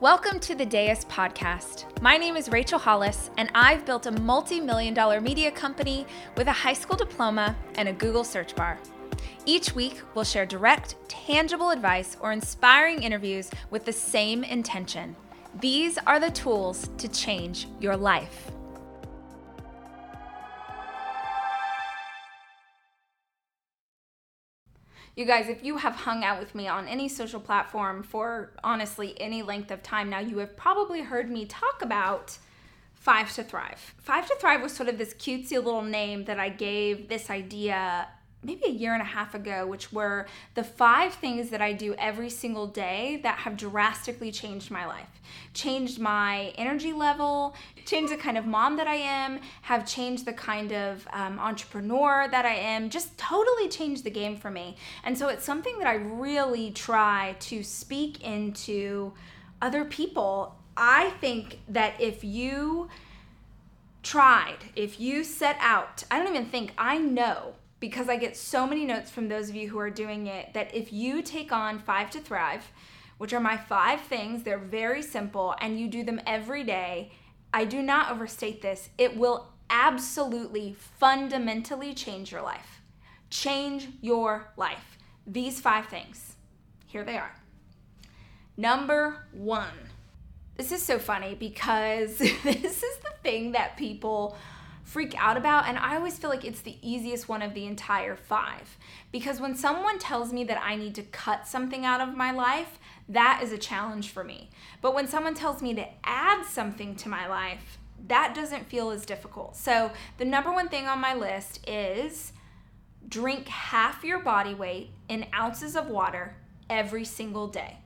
Welcome to the Deus podcast. My name is Rachel Hollis, and I've built a multi million dollar media company with a high school diploma and a Google search bar. Each week, we'll share direct, tangible advice or inspiring interviews with the same intention. These are the tools to change your life. You guys, if you have hung out with me on any social platform for honestly any length of time now, you have probably heard me talk about Five to Thrive. Five to Thrive was sort of this cutesy little name that I gave this idea maybe a year and a half ago, which were the five things that I do every single day that have drastically changed my life, changed my energy level, changed the kind of mom that I am, have changed the kind of um, entrepreneur that I am, just totally changed the game for me. And so it's something that I really try to speak into other people. I think that if you tried, if you set out, I don't even think, I know because I get so many notes from those of you who are doing it that if you take on Five to Thrive, which are my five things, they're very simple, and you do them every day, I do not overstate this. It will absolutely fundamentally change your life. Change your life. These five things. Here they are. Number one. This is so funny because this is the thing that people freak out about. And I always feel like it's the easiest one of the entire five. Because when someone tells me that I need to cut something out of my life, that is a challenge for me. But when someone tells me to add something to my life, that doesn't feel as difficult. So the number one thing on my list is drink half your body weight in ounces of water every single day.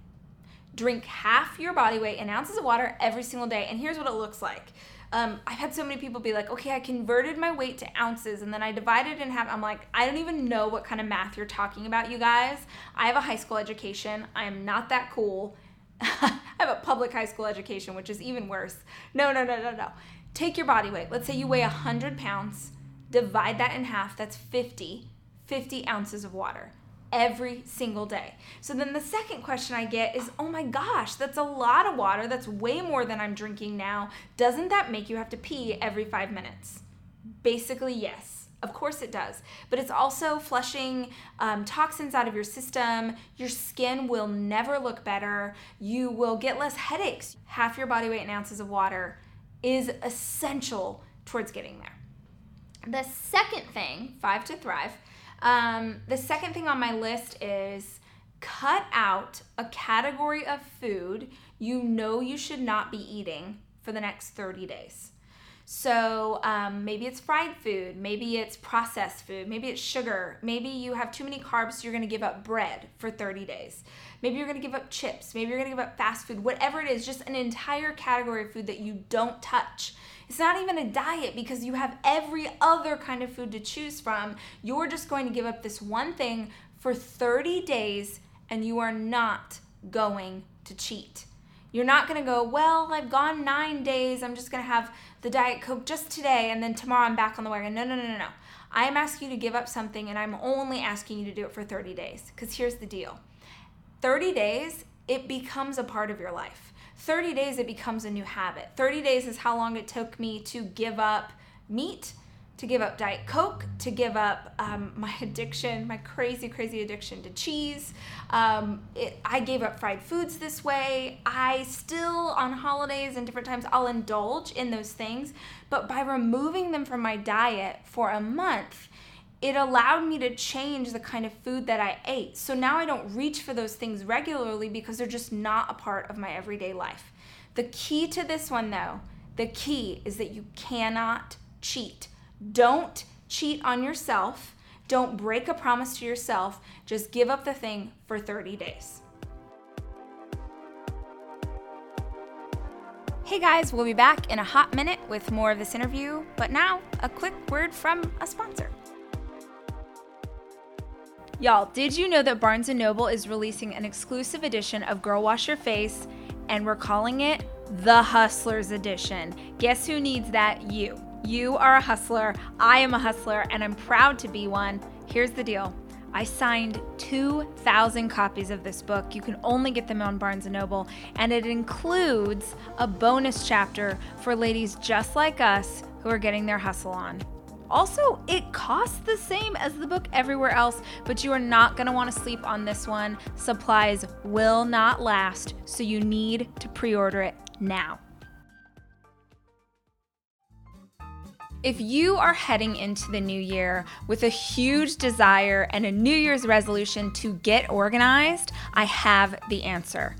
Drink half your body weight in ounces of water every single day. And here's what it looks like um, I've had so many people be like, okay, I converted my weight to ounces and then I divided in half. I'm like, I don't even know what kind of math you're talking about, you guys. I have a high school education. I am not that cool. I have a public high school education, which is even worse. No, no, no, no, no. Take your body weight. Let's say you weigh 100 pounds, divide that in half. That's 50, 50 ounces of water every single day. So then the second question I get is, oh my gosh, that's a lot of water. That's way more than I'm drinking now. Doesn't that make you have to pee every five minutes? Basically, yes. Of course it does. But it's also flushing um, toxins out of your system. Your skin will never look better. You will get less headaches. Half your body weight in ounces of water is essential towards getting there. The second thing, five to thrive, um, the second thing on my list is cut out a category of food you know you should not be eating for the next 30 days. So um, maybe it's fried food, maybe it's processed food, maybe it's sugar, maybe you have too many carbs, so you're gonna give up bread for 30 days. Maybe you're gonna give up chips, maybe you're gonna give up fast food, whatever it is, just an entire category of food that you don't touch. It's not even a diet because you have every other kind of food to choose from. You're just going to give up this one thing for 30 days and you are not going to cheat. You're not going to go, well, I've gone nine days. I'm just going to have the Diet Coke just today and then tomorrow I'm back on the wagon. No, no, no, no, no. I am asking you to give up something and I'm only asking you to do it for 30 days. Because here's the deal 30 days, it becomes a part of your life. 30 days it becomes a new habit. 30 days is how long it took me to give up meat, to give up Diet Coke, to give up um, my addiction, my crazy, crazy addiction to cheese. Um, it, I gave up fried foods this way. I still, on holidays and different times, I'll indulge in those things. But by removing them from my diet for a month, it allowed me to change the kind of food that I ate. So now I don't reach for those things regularly because they're just not a part of my everyday life. The key to this one, though, the key is that you cannot cheat. Don't cheat on yourself. Don't break a promise to yourself. Just give up the thing for 30 days. Hey guys, we'll be back in a hot minute with more of this interview, but now a quick word from a sponsor. Y'all, did you know that Barnes & Noble is releasing an exclusive edition of Girl Wash Your Face and we're calling it the Hustlers Edition? Guess who needs that? You. You are a hustler. I am a hustler and I'm proud to be one. Here's the deal. I signed 2,000 copies of this book. You can only get them on Barnes & Noble, and it includes a bonus chapter for ladies just like us who are getting their hustle on. Also, it costs the same as the book everywhere else, but you are not going to want to sleep on this one. Supplies will not last, so you need to pre order it now. If you are heading into the new year with a huge desire and a New Year's resolution to get organized, I have the answer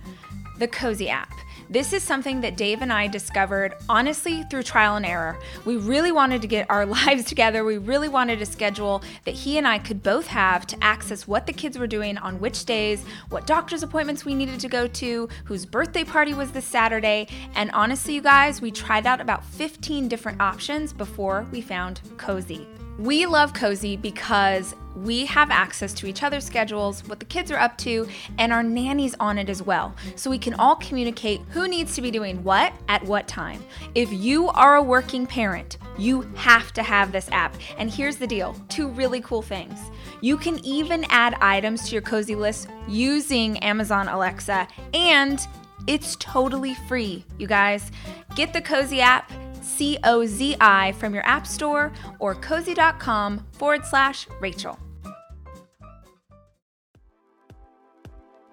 the Cozi app. This is something that Dave and I discovered honestly through trial and error. We really wanted to get our lives together. We really wanted a schedule that he and I could both have to access what the kids were doing on which days, what doctor's appointments we needed to go to, whose birthday party was this Saturday. And honestly, you guys, we tried out about 15 different options before we found Cozi. We love Cozi because we have access to each other's schedules, what the kids are up to, and our nanny's on it as well. So we can all communicate who needs to be doing what at what time. If you are a working parent, you have to have this app. And here's the deal two really cool things. You can even add items to your Cozi list using Amazon Alexa, and it's totally free, you guys. Get the Cozi app C O Z I from your App Store or cozi.com forward slash Rachel.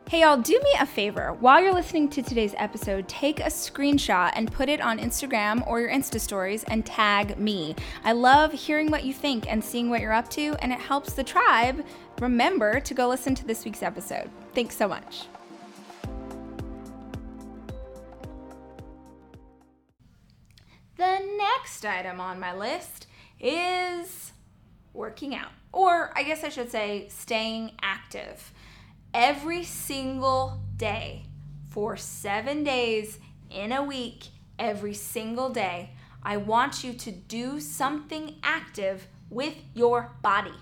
Hey, y'all, do me a favor. While you're listening to today's episode, take a screenshot and put it on Instagram or your Insta stories and tag me. I love hearing what you think and seeing what you're up to, and it helps the tribe remember to go listen to this week's episode. Thanks so much. The next item on my list is working out, or I guess I should say staying active. Every single day for seven days in a week, every single day, I want you to do something active with your body.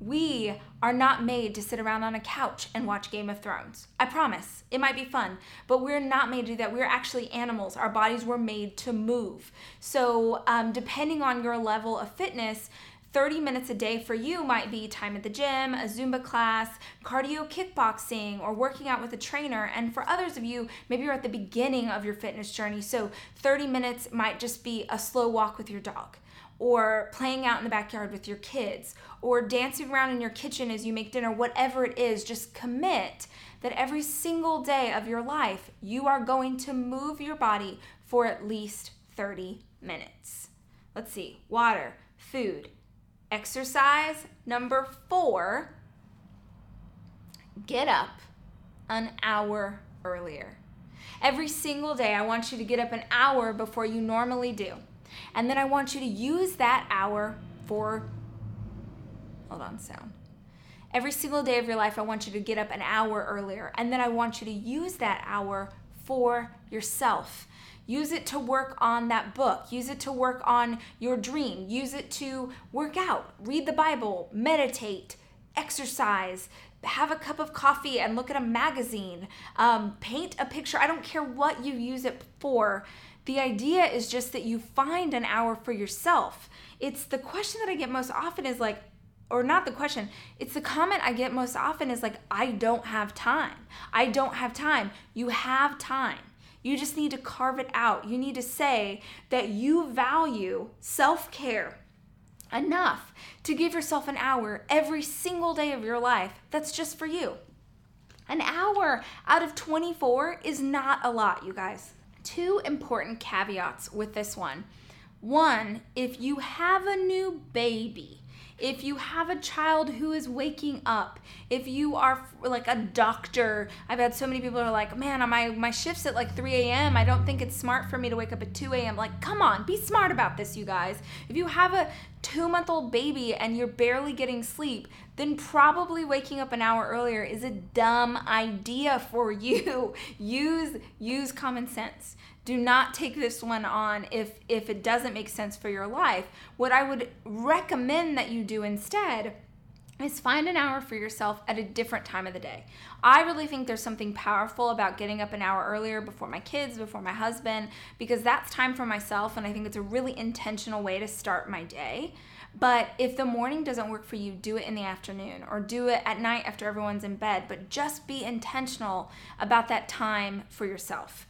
We are not made to sit around on a couch and watch Game of Thrones. I promise. It might be fun, but we're not made to do that. We're actually animals. Our bodies were made to move. So, um, depending on your level of fitness, 30 minutes a day for you might be time at the gym, a Zumba class, cardio kickboxing, or working out with a trainer. And for others of you, maybe you're at the beginning of your fitness journey. So 30 minutes might just be a slow walk with your dog or playing out in the backyard with your kids, or dancing around in your kitchen as you make dinner, whatever it is, just commit that every single day of your life you are going to move your body for at least 30 minutes. Let's see water, food, exercise. Number four, get up an hour earlier. Every single day, I want you to get up an hour before you normally do. And then I want you to use that hour for, hold on, sound. Every single day of your life, I want you to get up an hour earlier. And then I want you to use that hour for yourself. Use it to work on that book. Use it to work on your dream. Use it to work out, read the Bible, meditate, exercise, have a cup of coffee and look at a magazine, um, paint a picture. I don't care what you use it for. The idea is just that you find an hour for yourself. It's the question that I get most often is like, or not the question, it's the comment I get most often is like, I don't have time. I don't have time. You have time. You just need to carve it out. You need to say that you value self care enough to give yourself an hour every single day of your life that's just for you. An hour out of 24 is not a lot, you guys two important caveats with this one. One, if you have a new baby, if you have a child who is waking up, if you are like a doctor, I've had so many people are like, man, my my shift's at like 3 a.m. I don't think it's smart for me to wake up at 2 a.m. Like, come on, be smart about this, you guys. If you have a two month old baby and you're barely getting sleep, then probably waking up an hour earlier is a dumb idea for you. use use common sense. Do not take this one on if if it doesn't make sense for your life. What I would recommend that you do instead is find an hour for yourself at a different time of the day. I really think there's something powerful about getting up an hour earlier before my kids, before my husband, because that's time for myself. And I think it's a really intentional way to start my day. But if the morning doesn't work for you, do it in the afternoon or do it at night after everyone's in bed. But just be intentional about that time for yourself.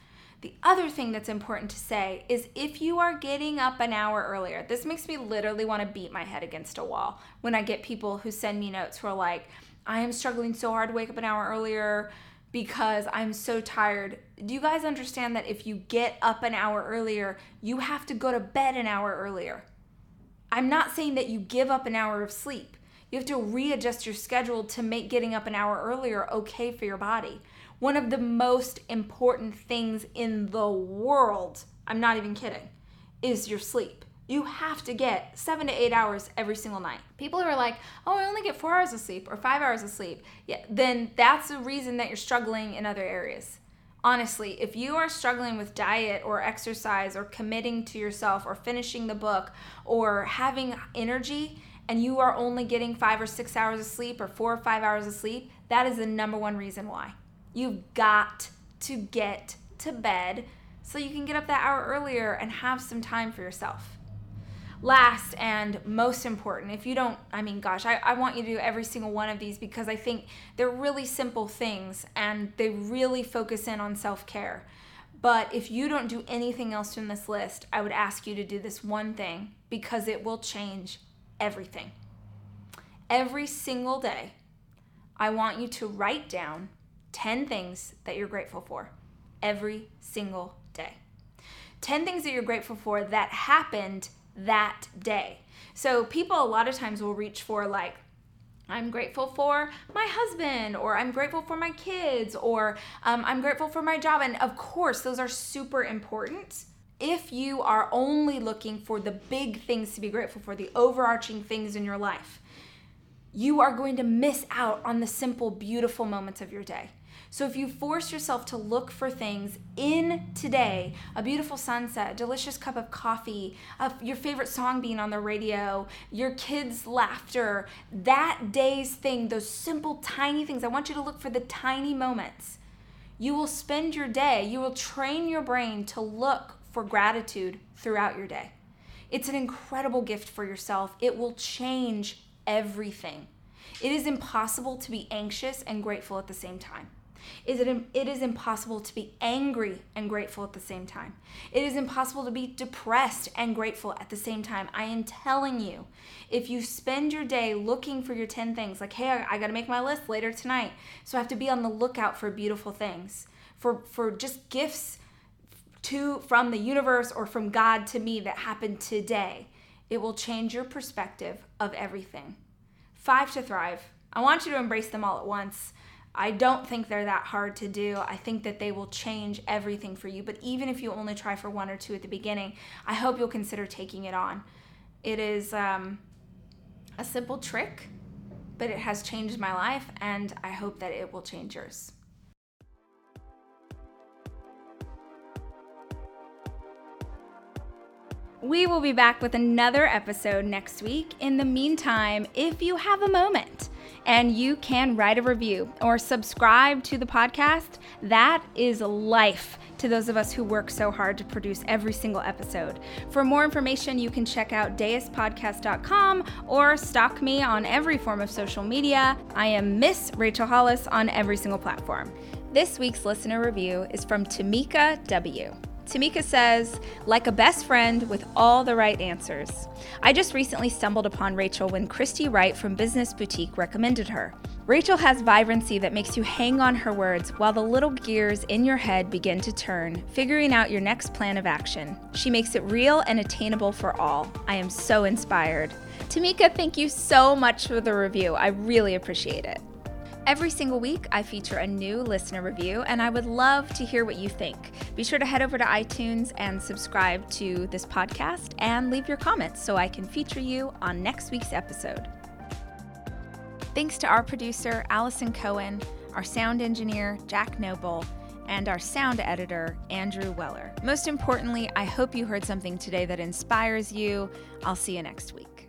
The other thing that's important to say is if you are getting up an hour earlier, this makes me literally want to beat my head against a wall when I get people who send me notes who are like, I am struggling so hard to wake up an hour earlier because I'm so tired. Do you guys understand that if you get up an hour earlier, you have to go to bed an hour earlier? I'm not saying that you give up an hour of sleep. You have to readjust your schedule to make getting up an hour earlier okay for your body. One of the most important things in the world, I'm not even kidding, is your sleep. You have to get seven to eight hours every single night. People who are like, oh, I only get four hours of sleep or five hours of sleep, yeah, then that's the reason that you're struggling in other areas honestly, if you are struggling with diet or exercise or committing to yourself or finishing the book or having energy and you are only getting five or six hours of sleep or four or five hours of sleep, that is the number one reason why. You've got to get to bed so you can get up that hour earlier and have some time for yourself. Last and most important if you don't i mean gosh I, I want you to do every single one of these because i think they're really simple things and they really focus in on self-care. But if you don't do anything else from this list i would ask you to do this one thing because it will change everything. Every single day i want you to write down 10 things that you're grateful for every single day 10 things that you're grateful for that happened that day. So people a lot of times will reach for like I'm grateful for my husband, or I'm grateful for my kids, or um, I'm grateful for my job. And of course, those are super important. If you are only looking for the big things to be grateful for, the overarching things in your life, you are going to miss out on the simple, beautiful moments of your day. So if you force yourself to look for things in today, a beautiful sunset, a delicious cup of coffee, uh, your favorite song being on the radio, your kids' laughter, that day's thing, those simple, tiny things, I want you to look for the tiny moments. You will spend your day, you will train your brain to look for gratitude throughout your day. It's an incredible gift for yourself. It will change everything. It is impossible to be anxious and grateful at the same time is it, it is impossible to be angry and grateful at the same time. It is impossible to be depressed and grateful at the same time. I am telling you, if you spend your day looking for your 10 things, like, hey, I, I got to make my list later tonight, so I have to be on the lookout for beautiful things, for, for just gifts to from the universe or from God to me that happened today. It will change your perspective of everything. Five to thrive. I want you to embrace them all at once. I don't think they're that hard to do. I think that they will change everything for you. But even if you only try for one or two at the beginning, I hope you'll consider taking it on. It is um, a simple trick, but it has changed my life, and I hope that it will change yours. We will be back with another episode next week. In the meantime, if you have a moment, and you can write a review or subscribe to the podcast. That is life to those of us who work so hard to produce every single episode. For more information, you can check out deuspodcast.com or stalk me on every form of social media. I am Miss Rachel Hollis on every single platform. This week's listener review is from Tamika W. Tamika says, like a best friend with all the right answers. I just recently stumbled upon Rachel when Christy Wright from Business Boutique recommended her. Rachel has vibrancy that makes you hang on her words while the little gears in your head begin to turn, figuring out your next plan of action. She makes it real and attainable for all. I am so inspired. Tamika, thank you so much for the review. I really appreciate it. Every single week, I feature a new listener review, and I would love to hear what you think. Be sure to head over to iTunes and subscribe to this podcast and leave your comments so I can feature you on next week's episode. Thanks to our producer, Allison Cohen, our sound engineer, Jack Noble, and our sound editor, Andrew Weller. Most importantly, I hope you heard something today that inspires you. I'll see you next week.